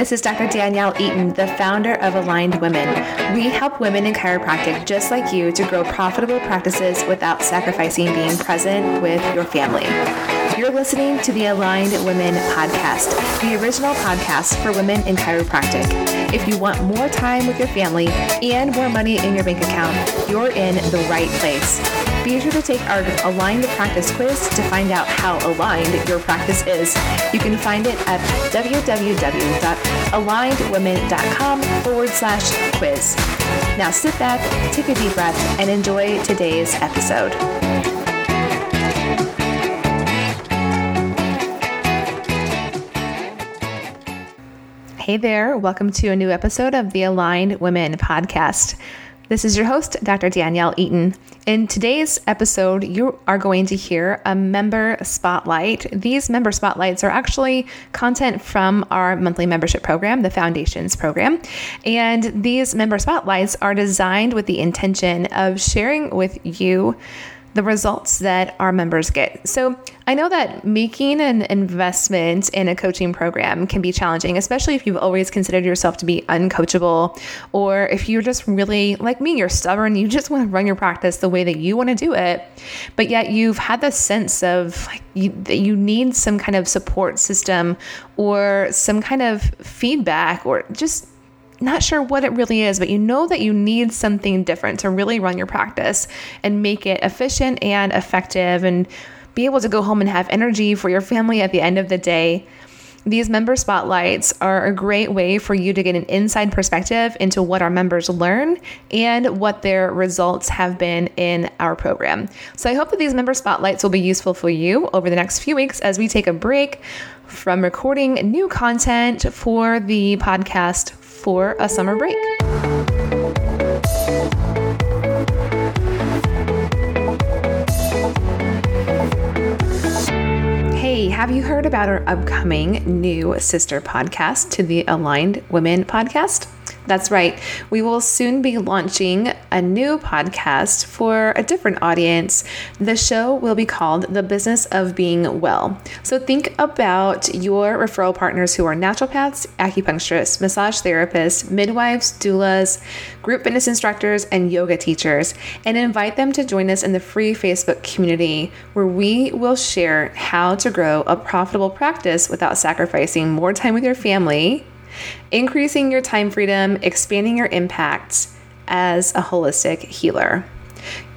This is Dr. Danielle Eaton, the founder of Aligned Women. We help women in chiropractic just like you to grow profitable practices without sacrificing being present with your family. You're listening to the Aligned Women podcast, the original podcast for women in chiropractic. If you want more time with your family and more money in your bank account, you're in the right place. Be sure to take our Aligned Practice quiz to find out how aligned your practice is. You can find it at www.alignedwomen.com forward slash quiz. Now sit back, take a deep breath, and enjoy today's episode. Hey there, welcome to a new episode of the Aligned Women podcast. This is your host, Dr. Danielle Eaton. In today's episode, you are going to hear a member spotlight. These member spotlights are actually content from our monthly membership program, the Foundations program. And these member spotlights are designed with the intention of sharing with you the results that our members get. So I know that making an investment in a coaching program can be challenging, especially if you've always considered yourself to be uncoachable, or if you're just really like me, you're stubborn, you just want to run your practice the way that you want to do it, but yet you've had this sense of like you, that you need some kind of support system or some kind of feedback or just not sure what it really is, but you know that you need something different to really run your practice and make it efficient and effective and be able to go home and have energy for your family at the end of the day. These member spotlights are a great way for you to get an inside perspective into what our members learn and what their results have been in our program. So I hope that these member spotlights will be useful for you over the next few weeks as we take a break from recording new content for the podcast for a summer break. Hey, have you heard about our upcoming new sister podcast to the Aligned Women podcast? That's right. We will soon be launching a new podcast for a different audience. The show will be called The Business of Being Well. So think about your referral partners who are naturopaths, acupuncturists, massage therapists, midwives, doulas, group fitness instructors, and yoga teachers, and invite them to join us in the free Facebook community where we will share how to grow a profitable practice without sacrificing more time with your family increasing your time freedom, expanding your impact as a holistic healer.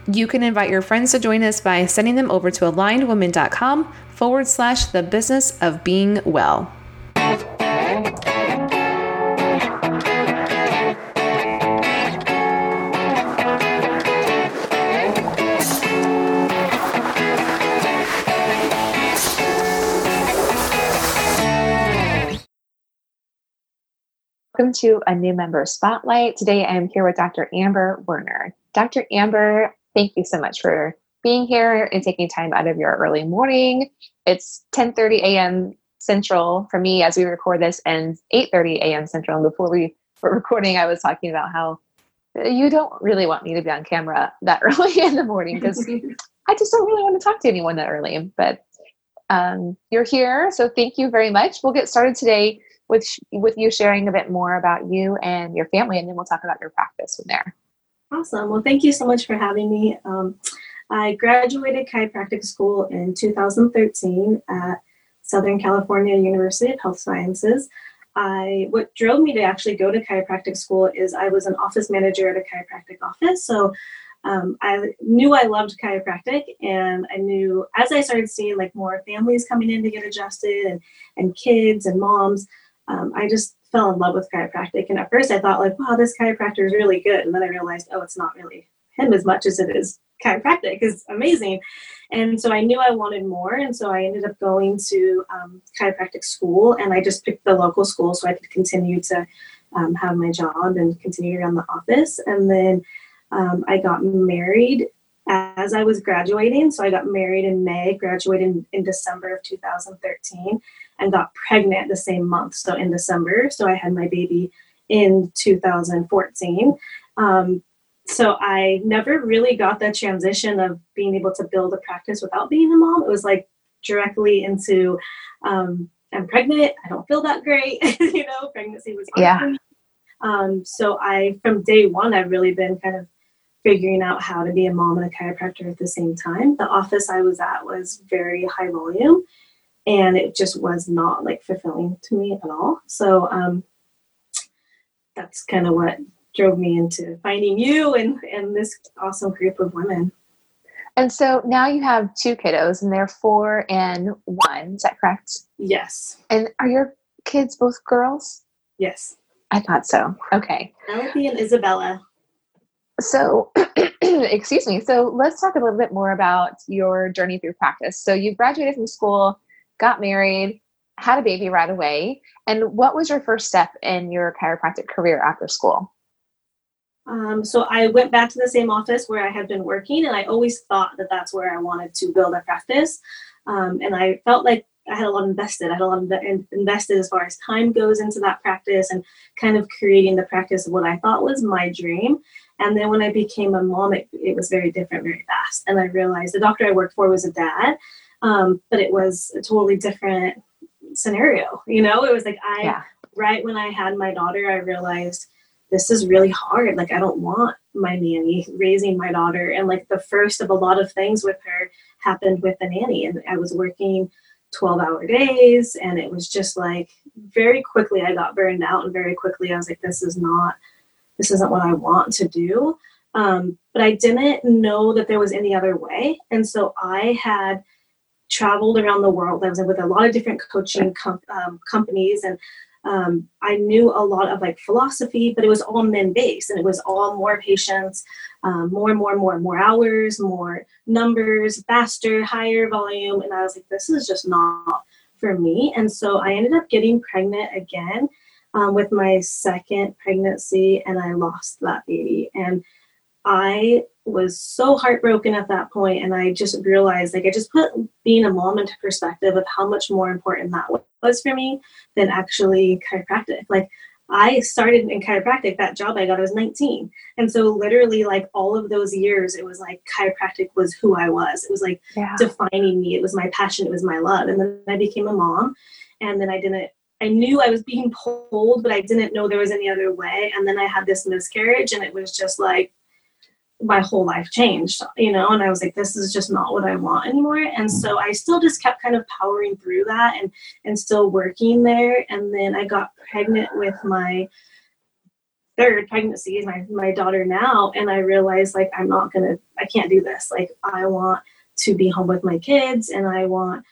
You can invite your friends to join us by sending them over to alignedwomen.com forward slash the business of being well. Welcome to a new member spotlight. Today I am here with Dr. Amber Werner. Dr. Amber, thank you so much for being here and taking time out of your early morning. It's 10:30 a.m. Central for me as we record this, and 8:30 a.m. Central. And before we were recording, I was talking about how you don't really want me to be on camera that early in the morning because I just don't really want to talk to anyone that early. But um, you're here, so thank you very much. We'll get started today with with you sharing a bit more about you and your family, and then we'll talk about your practice from there. Awesome. Well, thank you so much for having me. Um, I graduated chiropractic school in 2013 at Southern California University of Health Sciences. I what drove me to actually go to chiropractic school is I was an office manager at a chiropractic office, so um, I knew I loved chiropractic, and I knew as I started seeing like more families coming in to get adjusted, and and kids and moms, um, I just fell in love with chiropractic. And at first I thought like, wow, this chiropractor is really good. And then I realized, oh, it's not really him as much as it is chiropractic is amazing. And so I knew I wanted more. And so I ended up going to um, chiropractic school and I just picked the local school so I could continue to um, have my job and continue around the office. And then um, I got married as I was graduating. So I got married in May, graduated in, in December of 2013 and got pregnant the same month, so in December. So I had my baby in 2014. Um, so I never really got that transition of being able to build a practice without being a mom. It was like directly into um, I'm pregnant. I don't feel that great. you know, pregnancy was yeah. Um, so I, from day one, I've really been kind of figuring out how to be a mom and a chiropractor at the same time. The office I was at was very high volume and it just was not like fulfilling to me at all. So um, that's kind of what drove me into finding you and, and this awesome group of women. And so now you have two kiddos and they're four and one. Is that correct? Yes. And are your kids both girls? Yes. I thought so. Okay. Penelope and Isabella. So, excuse me. So, let's talk a little bit more about your journey through practice. So, you graduated from school, got married, had a baby right away. And what was your first step in your chiropractic career after school? Um, so I went back to the same office where I had been working, and I always thought that that's where I wanted to build a practice. Um, and I felt like I had a lot invested. I had a lot invested as far as time goes into that practice and kind of creating the practice of what I thought was my dream. And then when I became a mom, it, it was very different very fast. And I realized the doctor I worked for was a dad, um, but it was a totally different scenario. You know, it was like I, yeah. right when I had my daughter, I realized this is really hard. Like, I don't want my nanny raising my daughter. And like the first of a lot of things with her happened with the nanny. And I was working 12 hour days. And it was just like very quickly I got burned out. And very quickly I was like, this is not, this isn't what I want to do. Um, but I didn't know that there was any other way. And so I had traveled around the world. I was with a lot of different coaching com- um, companies and um, I knew a lot of like philosophy, but it was all men based and it was all more patients, um, more and more and more, more hours, more numbers, faster, higher volume. And I was like, this is just not for me. And so I ended up getting pregnant again um, with my second pregnancy and I lost that baby. And I was so heartbroken at that point and I just realized like I just put being a mom into perspective of how much more important that was for me than actually chiropractic. Like I started in chiropractic, that job I got, I was 19. And so literally like all of those years, it was like chiropractic was who I was. It was like yeah. defining me. It was my passion. It was my love. And then I became a mom and then I didn't I knew I was being pulled, but I didn't know there was any other way. And then I had this miscarriage and it was just like my whole life changed, you know, and I was like, this is just not what I want anymore. And so I still just kept kind of powering through that and and still working there. And then I got pregnant with my third pregnancy, my my daughter now, and I realized like I'm not gonna I can't do this. Like I want to be home with my kids and I want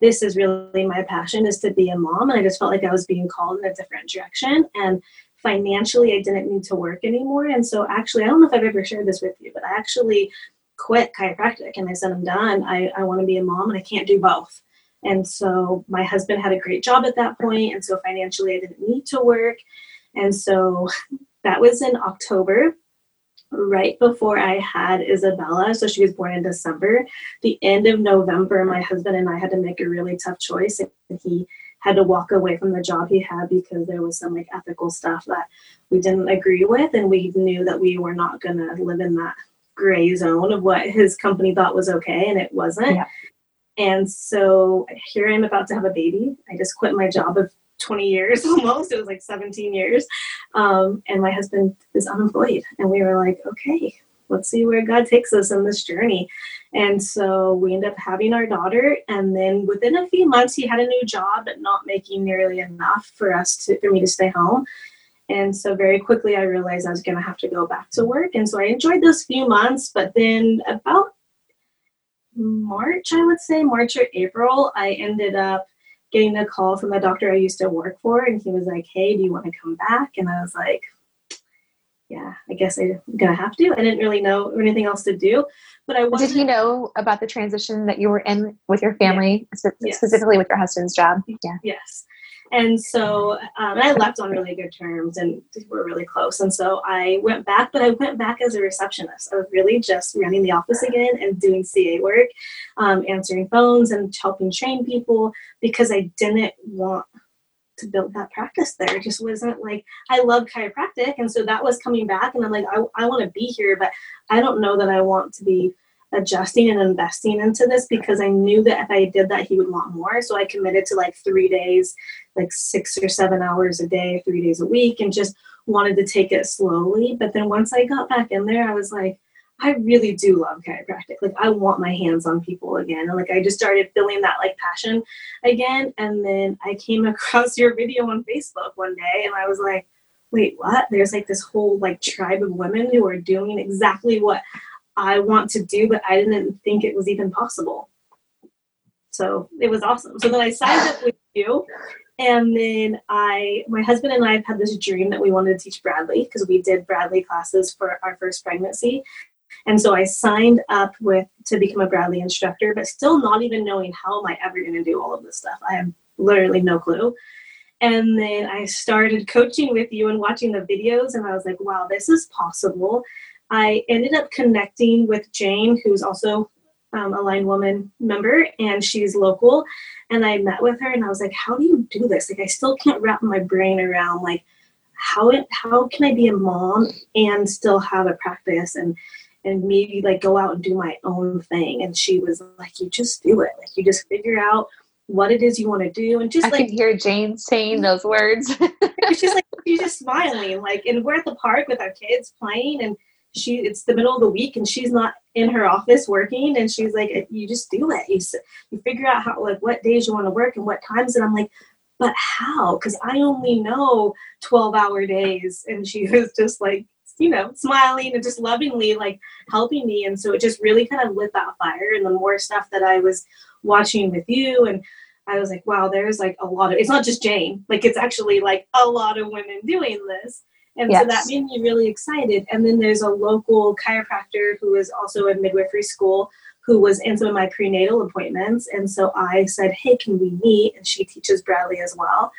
this is really my passion is to be a mom and i just felt like i was being called in a different direction and financially I didn't need to work anymore. And so actually, I don't know if I've ever shared this with you, but I actually quit chiropractic and I said, I'm done. I, I want to be a mom and I can't do both. And so my husband had a great job at that point, And so financially, I didn't need to work. And so that was in October, right before I had Isabella. So she was born in December. The end of November, my husband and I had to make a really tough choice. And he had to walk away from the job he had because there was some like ethical stuff that we didn't agree with and we knew that we were not going to live in that gray zone of what his company thought was okay and it wasn't yeah. and so here i'm about to have a baby i just quit my job of 20 years almost it was like 17 years um, and my husband is unemployed and we were like okay let's see where god takes us in this journey and so we ended up having our daughter. And then within a few months, he had a new job, but not making nearly enough for us to, for me to stay home. And so very quickly, I realized I was going to have to go back to work. And so I enjoyed those few months. But then about March, I would say, March or April, I ended up getting a call from the doctor I used to work for. And he was like, Hey, do you want to come back? And I was like, yeah, I guess I'm gonna have to. I didn't really know anything else to do, but I did. He know about the transition that you were in with your family, yeah. yes. specifically with your husband's job? Yeah. Yes. And so, um, I left on really good terms, and we're really close. And so I went back, but I went back as a receptionist. I was really just running the office again and doing CA work, um, answering phones and helping train people because I didn't want to build that practice there. It just wasn't like I love chiropractic, and so that was coming back, and I'm like, I, I want to be here, but I don't know that I want to be adjusting and investing into this because I knew that if I did that, he would want more. So I committed to like three days, like six or seven hours a day, three days a week, and just wanted to take it slowly. But then once I got back in there, I was like, I really do love chiropractic. Like I want my hands on people again. And like I just started feeling that like passion again. And then I came across your video on Facebook one day and I was like, wait, what? There's like this whole like tribe of women who are doing exactly what I want to do, but I didn't think it was even possible. So it was awesome. So then I signed up with you. And then I, my husband and I have had this dream that we wanted to teach Bradley because we did Bradley classes for our first pregnancy. And so I signed up with to become a Bradley instructor, but still not even knowing how am I ever going to do all of this stuff. I have literally no clue. And then I started coaching with you and watching the videos, and I was like, wow, this is possible. I ended up connecting with Jane, who's also um, a Aligned Women member, and she's local. And I met with her, and I was like, how do you do this? Like, I still can't wrap my brain around like how it how can I be a mom and still have a practice and and maybe like go out and do my own thing. And she was like, you just do it. Like you just figure out what it is you want to do and just I like can hear Jane saying those words. she's like she's just smiling. Like and we're at the park with our kids playing and she it's the middle of the week and she's not in her office working and she's like you just do it you, you figure out how like what days you want to work and what times and i'm like but how because i only know 12 hour days and she was just like you know, smiling and just lovingly like helping me. And so it just really kind of lit that fire. And the more stuff that I was watching with you and I was like, wow, there's like a lot of it's not just Jane, like it's actually like a lot of women doing this. And yes. so that made me really excited. And then there's a local chiropractor who is also in midwifery school who was in some of my prenatal appointments. And so I said, Hey, can we meet? And she teaches Bradley as well.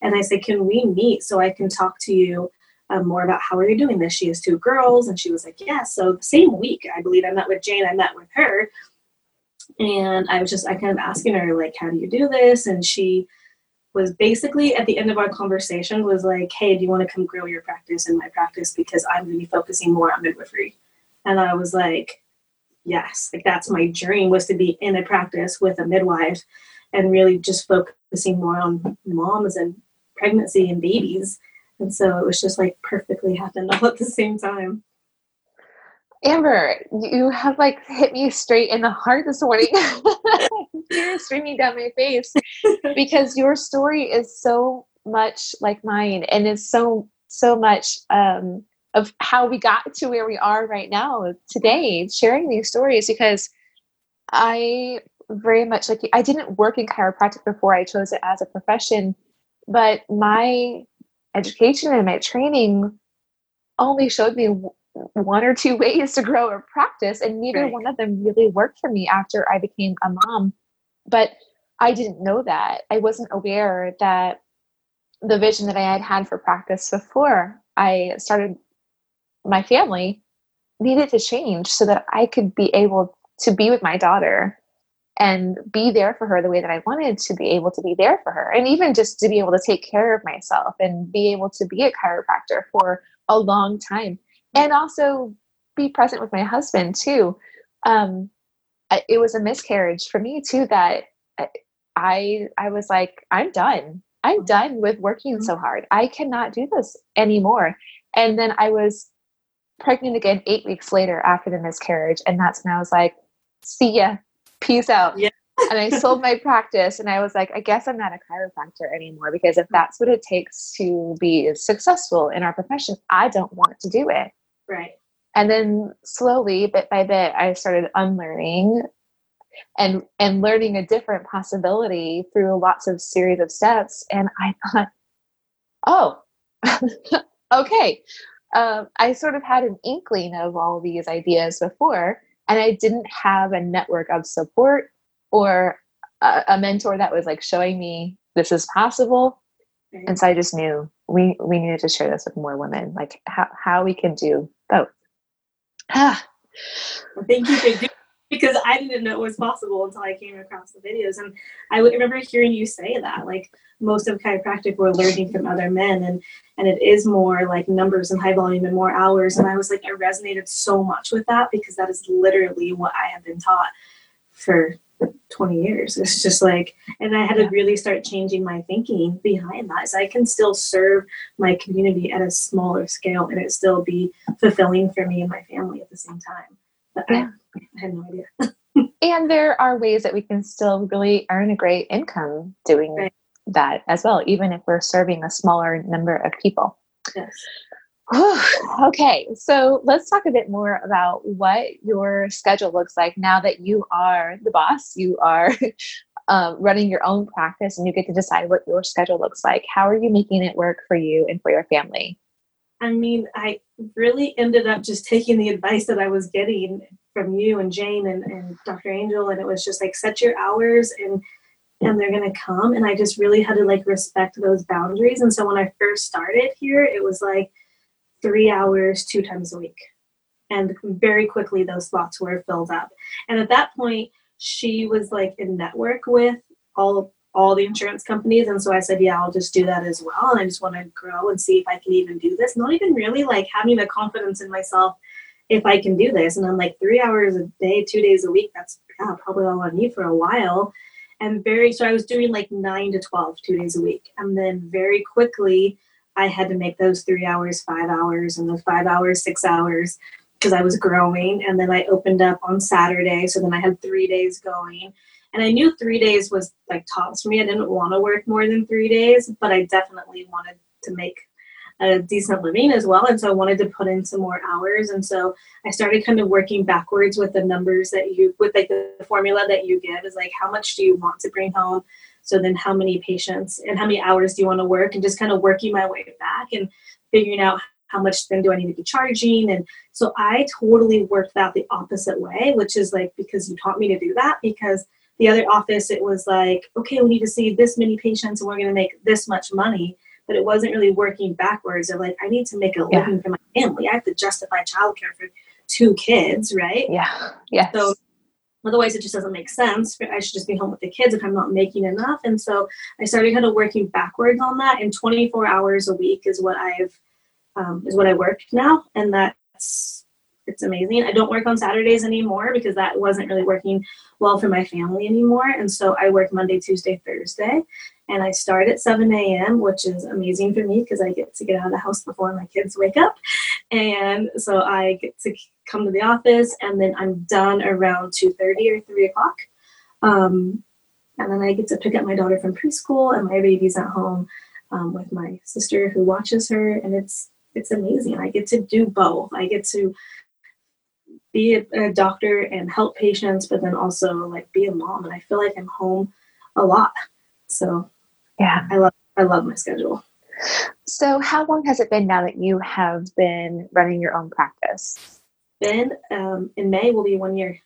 And I said, Can we meet so I can talk to you um, more about how are you doing this? She has two girls, and she was like, yeah. So the same week, I believe I met with Jane. I met with her, and I was just I kind of asking her like, how do you do this? And she was basically at the end of our conversation was like, hey, do you want to come grow your practice in my practice because I'm going to be focusing more on midwifery? And I was like, yes, like that's my dream was to be in a practice with a midwife and really just focusing more on moms and pregnancy and babies and so it was just like perfectly happened all at the same time. Amber, you have like hit me straight in the heart this morning. Tears streaming down my face because your story is so much like mine and is so so much um, of how we got to where we are right now today, sharing these stories because I very much like I didn't work in chiropractic before I chose it as a profession, but my education and my training only showed me one or two ways to grow a practice and neither right. one of them really worked for me after i became a mom but i didn't know that i wasn't aware that the vision that i had had for practice before i started my family needed to change so that i could be able to be with my daughter and be there for her the way that I wanted to be able to be there for her. And even just to be able to take care of myself and be able to be a chiropractor for a long time and also be present with my husband too. Um, it was a miscarriage for me too that I I was like I'm done. I'm mm-hmm. done with working mm-hmm. so hard. I cannot do this anymore. And then I was pregnant again 8 weeks later after the miscarriage and that's when I was like see ya peace out. Yeah. and I sold my practice and I was like, I guess I'm not a chiropractor anymore because if that's what it takes to be successful in our profession, I don't want to do it. Right. And then slowly, bit by bit, I started unlearning and and learning a different possibility through lots of series of steps. And I thought, oh, okay. Um, I sort of had an inkling of all these ideas before, and I didn't have a network of support or a, a mentor that was like showing me this is possible. And so I just knew we we needed to share this with more women, like how how we can do both. Ah. Well, thank you for because I didn't know it was possible until I came across the videos. And I remember hearing you say that, like most of chiropractic we're learning from other men, and and it is more like numbers and high volume and more hours. And I was like, I resonated so much with that because that is literally what I have been taught for 20 years. It's just like, and I had to really start changing my thinking behind that. Is I can still serve my community at a smaller scale and it still be fulfilling for me and my family at the same time. But yeah. I, I had no idea. and there are ways that we can still really earn a great income doing right. that as well, even if we're serving a smaller number of people. Yes. okay, so let's talk a bit more about what your schedule looks like now that you are the boss. You are um, running your own practice and you get to decide what your schedule looks like. How are you making it work for you and for your family? I mean, I really ended up just taking the advice that I was getting from you and Jane and, and Dr. Angel, and it was just like set your hours and and they're gonna come. And I just really had to like respect those boundaries. And so when I first started here, it was like three hours two times a week. And very quickly, those slots were filled up. And at that point, she was like in network with all all the insurance companies. And so i said yeah i'll just do that as well. And i just want to grow and see if i can even do this. Not even really like having the confidence in myself if i can do this. And i'm like three hours a day two days a week that's yeah, probably all i need for a while. And very so i was doing like 9 to 12 two days a week. And then very quickly I had to make those three hours, five hours, and those five hours, six hours because I was growing. And then I opened up on Saturday. So then I had three days going. And I knew three days was like tops for me. I didn't want to work more than three days, but I definitely wanted to make a decent living as well. And so I wanted to put in some more hours. And so I started kind of working backwards with the numbers that you, with like the formula that you give is like, how much do you want to bring home? So then how many patients and how many hours do you want to work and just kind of working my way back and figuring out how much then do I need to be charging? And so I totally worked that the opposite way, which is like because you taught me to do that. Because the other office, it was like, okay, we need to see this many patients and we're going to make this much money. But it wasn't really working backwards of like, I need to make a living yeah. for my family. I have to justify childcare for two kids, right? Yeah. Yeah. So Otherwise, it just doesn't make sense. I should just be home with the kids if I'm not making enough. And so I started kind of working backwards on that. And 24 hours a week is what I've um, is what I work now, and that's it's amazing. I don't work on Saturdays anymore because that wasn't really working well for my family anymore. And so I work Monday, Tuesday, Thursday. And I start at 7 a.m., which is amazing for me because I get to get out of the house before my kids wake up. And so I get to come to the office and then I'm done around 2.30 or 3 o'clock. Um, and then I get to pick up my daughter from preschool and my baby's at home um, with my sister who watches her. And it's it's amazing. I get to do both. I get to be a, a, doctor and help patients, but then also like be a mom. And I feel like I'm home a lot. So yeah, I love I love my schedule. So how long has it been now that you have been running your own practice? Been um, in May will be one year.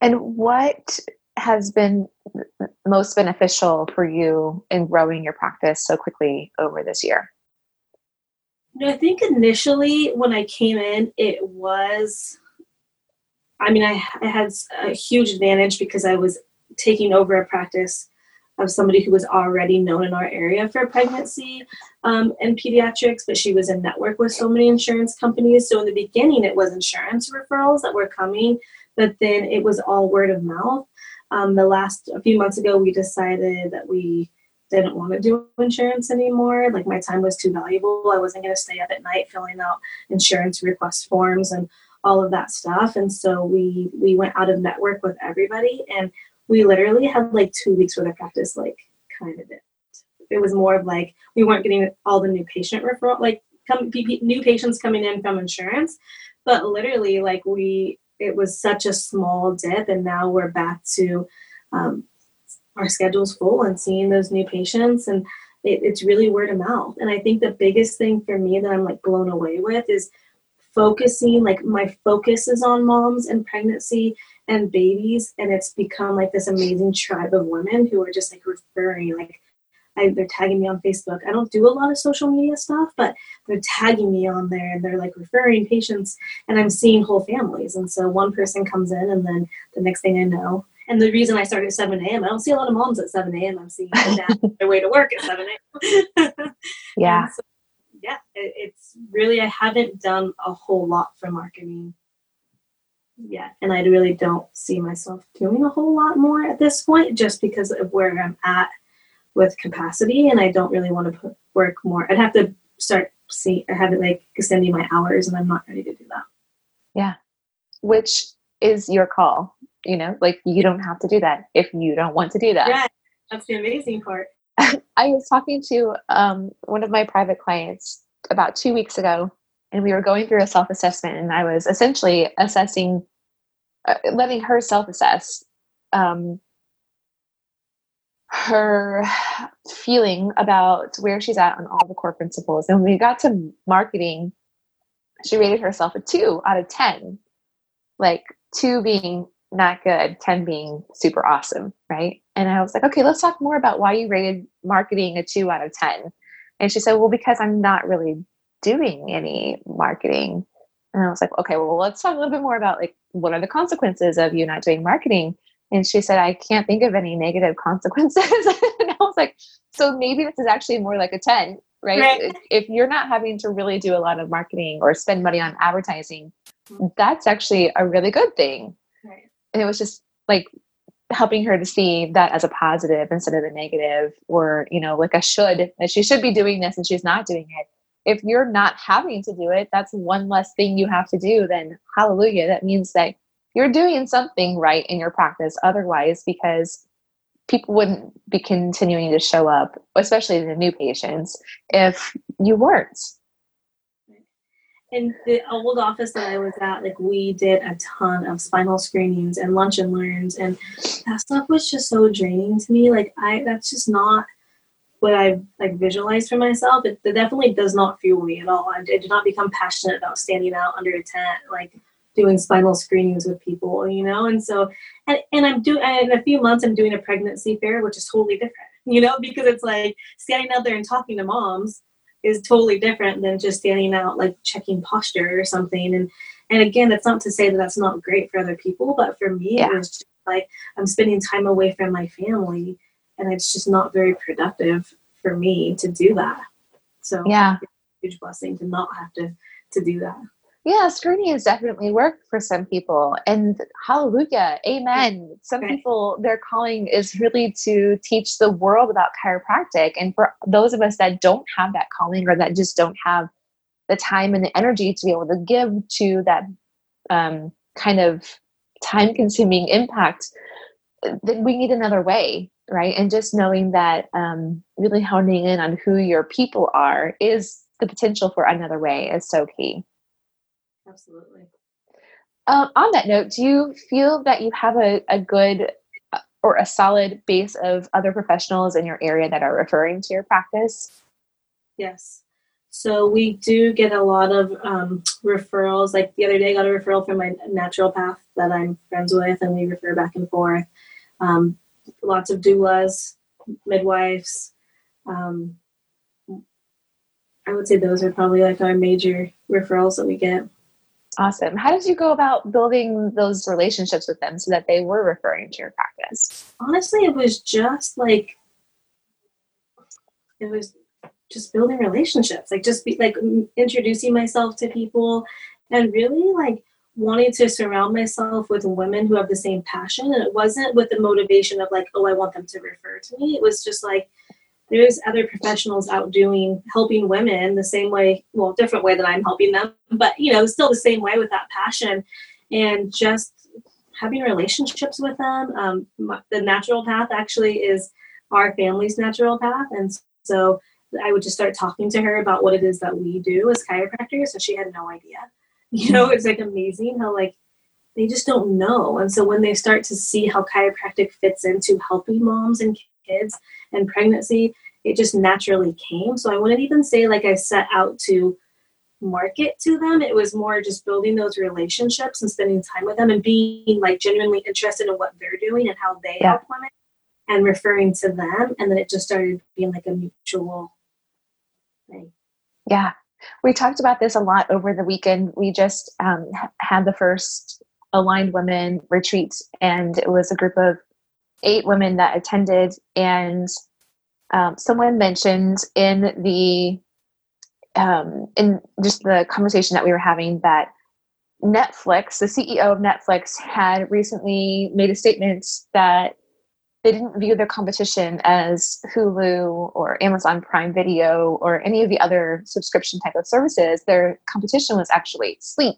And what has been most beneficial for you in growing your practice so quickly over this year? No, I think initially when I came in, it was, I mean, I, I had a huge advantage because I was taking over a practice of somebody who was already known in our area for pregnancy um, and pediatrics, but she was in network with so many insurance companies. So in the beginning, it was insurance referrals that were coming, but then it was all word of mouth. Um, the last a few months ago, we decided that we didn't want to do insurance anymore. Like my time was too valuable. I wasn't going to stay up at night filling out insurance request forms and all of that stuff. And so we we went out of network with everybody, and we literally had like two weeks worth of practice. Like kind of it. It was more of like we weren't getting all the new patient referral, like come new patients coming in from insurance, but literally like we it was such a small dip, and now we're back to um, our schedule's full and seeing those new patients and it, it's really word of mouth and i think the biggest thing for me that i'm like blown away with is focusing like my focus is on moms and pregnancy and babies and it's become like this amazing tribe of women who are just like referring like I, they're tagging me on Facebook. I don't do a lot of social media stuff, but they're tagging me on there and they're like referring patients and I'm seeing whole families. And so one person comes in and then the next thing I know, and the reason I started at 7 a.m., I don't see a lot of moms at 7 a.m. I'm seeing their way to work at 7 a.m. yeah. So, yeah, it, it's really, I haven't done a whole lot for marketing yet. And I really don't see myself doing a whole lot more at this point just because of where I'm at with capacity. And I don't really want to put work more. I'd have to start seeing i have it like extending my hours and I'm not ready to do that. Yeah. Which is your call. You know, like you don't have to do that if you don't want to do that. Yeah. That's the amazing part. I was talking to um, one of my private clients about two weeks ago, and we were going through a self assessment, and I was essentially assessing, uh, letting her self assess um, her feeling about where she's at on all the core principles. And when we got to marketing, she rated herself a two out of 10, like two being not good, 10 being super awesome, right? And I was like, okay, let's talk more about why you rated marketing a two out of 10. And she said, well, because I'm not really doing any marketing. And I was like, okay, well, let's talk a little bit more about like what are the consequences of you not doing marketing? And she said, I can't think of any negative consequences. and I was like, so maybe this is actually more like a 10, right? right? If you're not having to really do a lot of marketing or spend money on advertising, that's actually a really good thing. Right. And it was just like helping her to see that as a positive instead of a negative or, you know, like a should, that she should be doing this and she's not doing it. If you're not having to do it, that's one less thing you have to do, then hallelujah. That means that you're doing something right in your practice otherwise because people wouldn't be continuing to show up especially the new patients if you weren't in the old office that I was at, like we did a ton of spinal screenings and lunch and learns, and that stuff was just so draining to me. Like I, that's just not what I've like visualized for myself. It, it, definitely does not fuel me at all. I, I did not become passionate about standing out under a tent, like doing spinal screenings with people, you know? And so, and, and I'm doing, in a few months, I'm doing a pregnancy fair, which is totally different, you know, because it's like standing out there and talking to moms is totally different than just standing out, like checking posture or something. And, and again, that's not to say that that's not great for other people, but for me, yeah. it was just like I'm spending time away from my family and it's just not very productive for me to do that. So, yeah, huge blessing to not have to, to do that yeah, screening has definitely worked for some people. And hallelujah, amen. Some people, their calling is really to teach the world about chiropractic. And for those of us that don't have that calling or that just don't have the time and the energy to be able to give to that um, kind of time consuming impact, then we need another way, right? And just knowing that um, really honing in on who your people are is the potential for another way is so key. Absolutely. Um, on that note, do you feel that you have a, a good uh, or a solid base of other professionals in your area that are referring to your practice? Yes. So we do get a lot of um, referrals. Like the other day, I got a referral from my naturopath that I'm friends with, and we refer back and forth. Um, lots of doulas, midwives. Um, I would say those are probably like our major referrals that we get. Awesome. How did you go about building those relationships with them so that they were referring to your practice? Honestly, it was just like it was just building relationships, like just be like introducing myself to people and really like wanting to surround myself with women who have the same passion. And it wasn't with the motivation of like, oh, I want them to refer to me. It was just like there's other professionals out doing helping women the same way well different way that i'm helping them but you know still the same way with that passion and just having relationships with them um, the naturopath actually is our family's naturopath and so i would just start talking to her about what it is that we do as chiropractors so she had no idea you know hmm. it's like amazing how like they just don't know and so when they start to see how chiropractic fits into helping moms and kids and pregnancy, it just naturally came. So I wouldn't even say like I set out to market to them. It was more just building those relationships and spending time with them and being like genuinely interested in what they're doing and how they yeah. help women. and referring to them. And then it just started being like a mutual thing. Yeah. We talked about this a lot over the weekend. We just um, had the first Aligned Women retreat, and it was a group of eight women that attended. And um, someone mentioned in the um, in just the conversation that we were having that Netflix, the CEO of Netflix, had recently made a statement that they didn't view their competition as Hulu or Amazon Prime Video or any of the other subscription type of services. Their competition was actually sleep.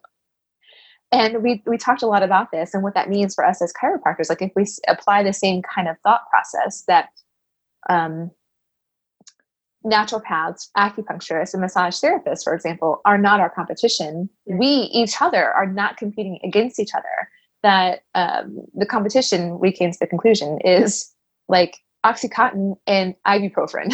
And we, we talked a lot about this and what that means for us as chiropractors. Like if we apply the same kind of thought process that um, naturopaths, acupuncturists, and massage therapists, for example, are not our competition. We, each other, are not competing against each other. That um, the competition, we came to the conclusion, is like Oxycontin and ibuprofen.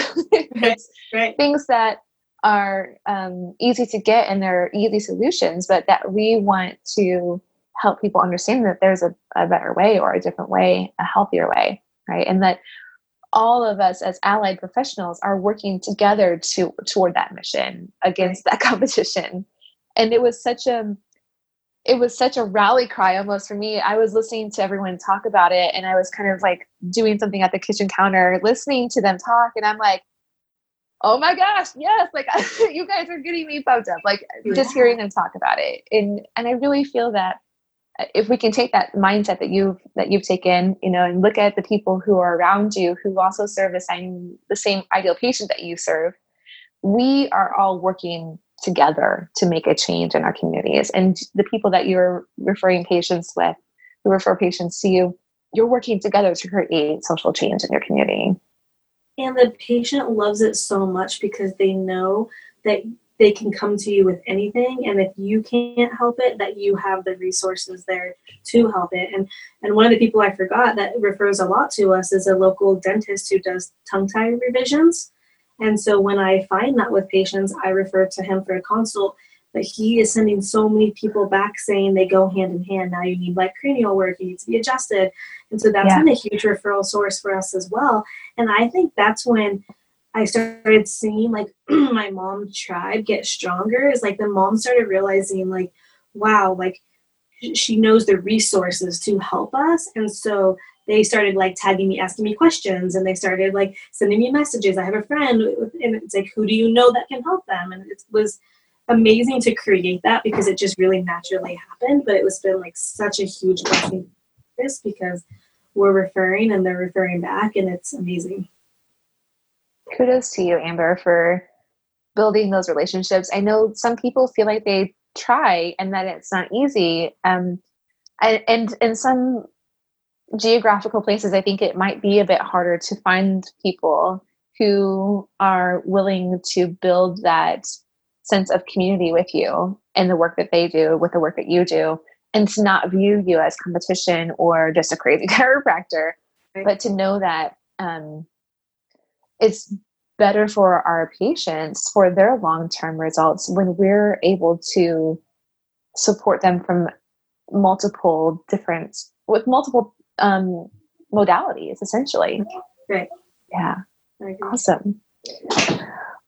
right. things that are um, easy to get and they're easy solutions, but that we want to help people understand that there's a, a better way or a different way, a healthier way, right? And that all of us as allied professionals are working together to toward that mission against that competition and it was such a it was such a rally cry almost for me i was listening to everyone talk about it and i was kind of like doing something at the kitchen counter listening to them talk and i'm like oh my gosh yes like you guys are getting me pumped up like yeah. just hearing them talk about it and and i really feel that uh, if we can take that mindset that you've that you've taken you know and look at the people who are around you who also serve the same the same ideal patient that you serve we are all working together to make a change in our communities. And the people that you're referring patients with who refer patients to you you're working together to create social change in your community. And the patient loves it so much because they know that they can come to you with anything. And if you can't help it that you have the resources there to help it. And and one of the people i forgot that refers a lot to us is a local dentist who does tongue tie revisions and so when i find that with patients i refer to him for a consult but he is sending so many people back saying they go hand in hand now you need like cranial work you need to be adjusted and so that's yeah. been a huge referral source for us as well and i think that's when I started seeing like my mom tribe get stronger is like the mom started realizing like, wow, like she knows the resources to help us. And so they started like tagging me, asking me questions, and they started like sending me messages. I have a friend, and it's like, who do you know that can help them? And it was amazing to create that because it just really naturally happened. But it was been like such a huge blessing this because we're referring and they're referring back, and it's amazing kudos to you, Amber, for building those relationships. I know some people feel like they try and that it's not easy. Um, and, and in some geographical places, I think it might be a bit harder to find people who are willing to build that sense of community with you and the work that they do with the work that you do and to not view you as competition or just a crazy chiropractor right. but to know that um, it's better for our patients for their long-term results when we're able to support them from multiple different with multiple um, modalities essentially. Right. Yeah. Awesome.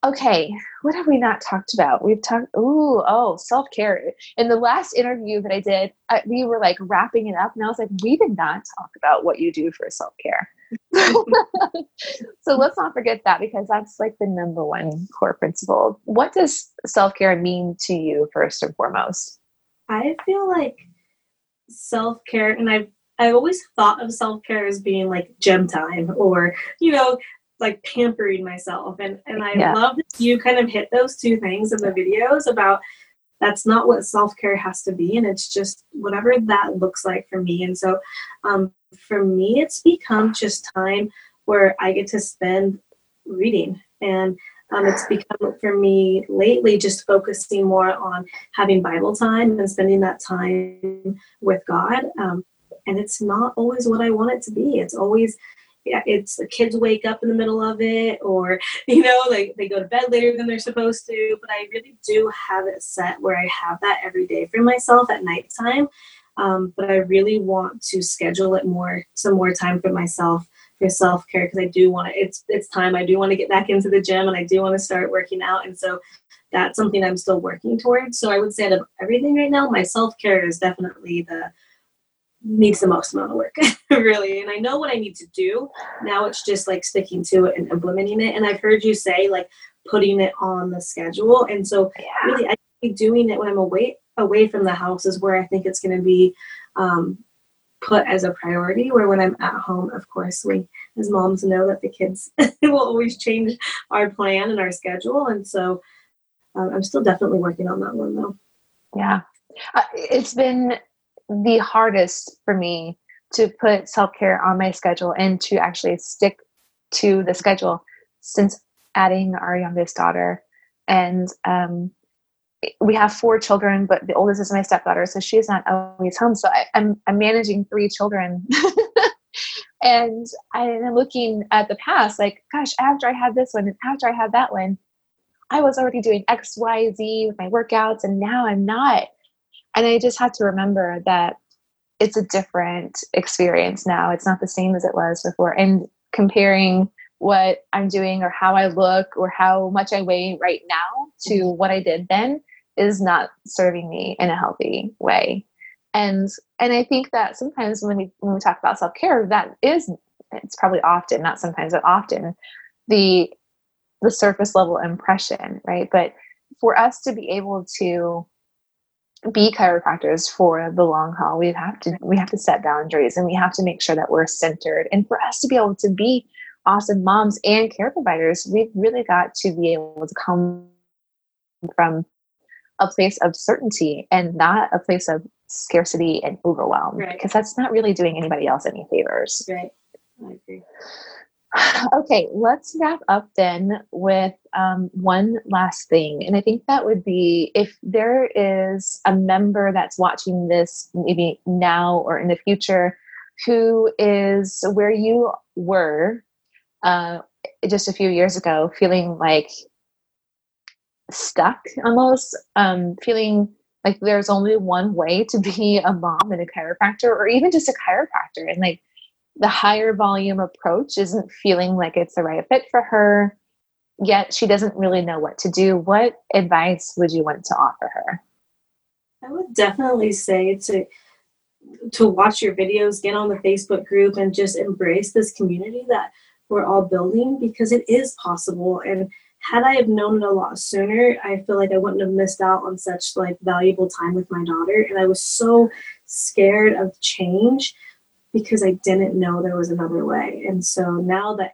Okay what have we not talked about? We've talked ooh oh self-care. In the last interview that i did I, we were like wrapping it up and i was like we did not talk about what you do for self-care. So let's not forget that because that's like the number one core principle. What does self care mean to you, first and foremost? I feel like self care, and I've I've always thought of self care as being like gym time or you know like pampering myself, and and I yeah. love that you kind of hit those two things in the videos about that's not what self care has to be, and it's just whatever that looks like for me. And so, um, for me, it's become just time where I get to spend reading. And um, it's become for me lately just focusing more on having Bible time and spending that time with God. Um, and it's not always what I want it to be. It's always, yeah, it's the kids wake up in the middle of it, or you know, like they go to bed later than they're supposed to. But I really do have it set where I have that every day for myself at nighttime. Um, but I really want to schedule it more, some more time for myself for self care because I do want to. It's it's time. I do want to get back into the gym and I do want to start working out. And so that's something I'm still working towards. So I would say out of everything right now, my self care is definitely the needs the most amount of work, really. And I know what I need to do. Now it's just like sticking to it and implementing it. And I've heard you say like putting it on the schedule. And so yeah. really I think doing it when I'm away away from the house is where I think it's gonna be um, put as a priority. Where when I'm at home, of course, we as moms know that the kids will always change our plan and our schedule. And so uh, I'm still definitely working on that one though. Yeah. Uh, it's been the hardest for me to put self care on my schedule and to actually stick to the schedule since adding our youngest daughter. And um, we have four children, but the oldest is my stepdaughter, so she's not always home. So I, I'm, I'm managing three children. and I'm looking at the past, like, gosh, after I had this one and after I had that one, I was already doing X, Y, Z with my workouts, and now I'm not and I just had to remember that it's a different experience now. It's not the same as it was before. And comparing what I'm doing or how I look or how much I weigh right now to mm-hmm. what I did then is not serving me in a healthy way. And and I think that sometimes when we when we talk about self-care, that is it's probably often, not sometimes, but often the the surface level impression, right? But for us to be able to be chiropractors for the long haul. We have to we have to set boundaries and we have to make sure that we're centered. And for us to be able to be awesome moms and care providers we've really got to be able to come from a place of certainty and not a place of scarcity and overwhelm right. because that's not really doing anybody else any favors. Right. I agree okay, let's wrap up then with um, one last thing. And I think that would be if there is a member that's watching this maybe now or in the future who is where you were uh, just a few years ago, feeling like stuck almost, um, feeling like there's only one way to be a mom and a chiropractor or even just a chiropractor and like the higher volume approach isn't feeling like it's the right fit for her yet she doesn't really know what to do. What advice would you want to offer her? I would definitely say to to watch your videos get on the facebook group and just embrace this community that we're all building because it is possible. And had i have known it a lot sooner i feel like i wouldn't have missed out on such like valuable time with my daughter. And i was so scared of change because I didn't know there was another way. And so now that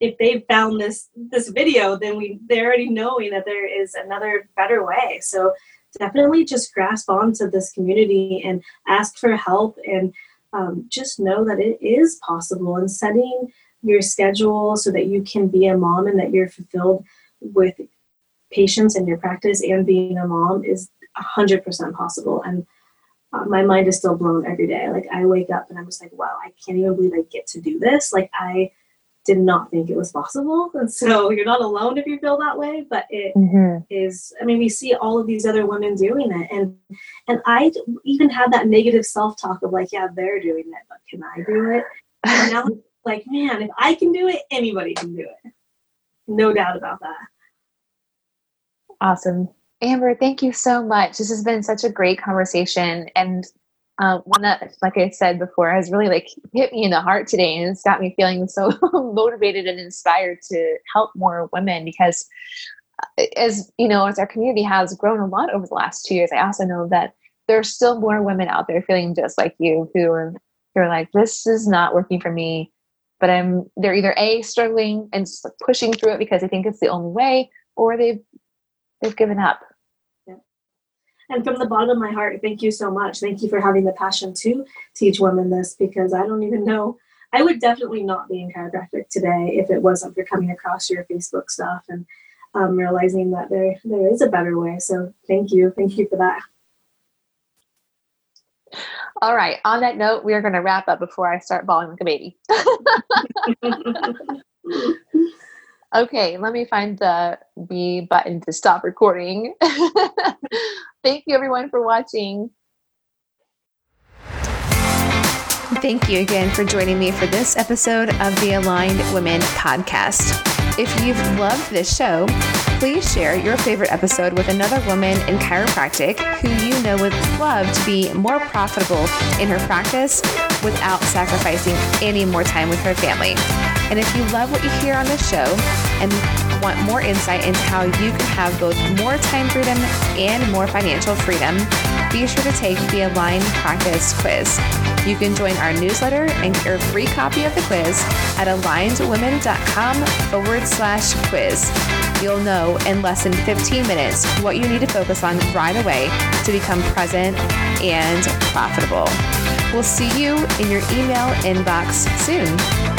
if they found this this video, then we they're already knowing that there is another better way. So definitely just grasp onto this community and ask for help and um, just know that it is possible and setting your schedule so that you can be a mom and that you're fulfilled with patients in your practice and being a mom is 100% possible and my mind is still blown every day. Like I wake up and I'm just like, wow, I can't even believe I get to do this. Like I did not think it was possible. And so you're not alone if you feel that way, but it mm-hmm. is. I mean, we see all of these other women doing it. And and I even had that negative self-talk of like, yeah, they're doing it, but can I do it? And now like, man, if I can do it, anybody can do it. No doubt about that. Awesome. Amber, thank you so much. This has been such a great conversation. And uh, one that, like I said before, has really like hit me in the heart today, and it's got me feeling so motivated and inspired to help more women. Because, uh, as you know, as our community has grown a lot over the last two years, I also know that there's still more women out there feeling just like you, who are who are like, this is not working for me. But I'm they're either a struggling and pushing through it because they think it's the only way, or they've they've given up and from the bottom of my heart, thank you so much. Thank you for having the passion to teach women this because I don't even know. I would definitely not be in chiropractic today if it wasn't for coming across your Facebook stuff and um, realizing that there there is a better way. So thank you, thank you for that. All right. On that note, we are going to wrap up before I start bawling like a baby. Okay, let me find the B button to stop recording. Thank you everyone for watching. Thank you again for joining me for this episode of the Aligned Women podcast. If you've loved this show, please share your favorite episode with another woman in chiropractic who you know would love to be more profitable in her practice without sacrificing any more time with her family. And if you love what you hear on this show and want more insight into how you can have both more time freedom and more financial freedom, be sure to take the Align Practice quiz. You can join our newsletter and get your free copy of the quiz at alignedwomen.com forward slash quiz. You'll know in less than 15 minutes what you need to focus on right away to become present and profitable. We'll see you in your email inbox soon.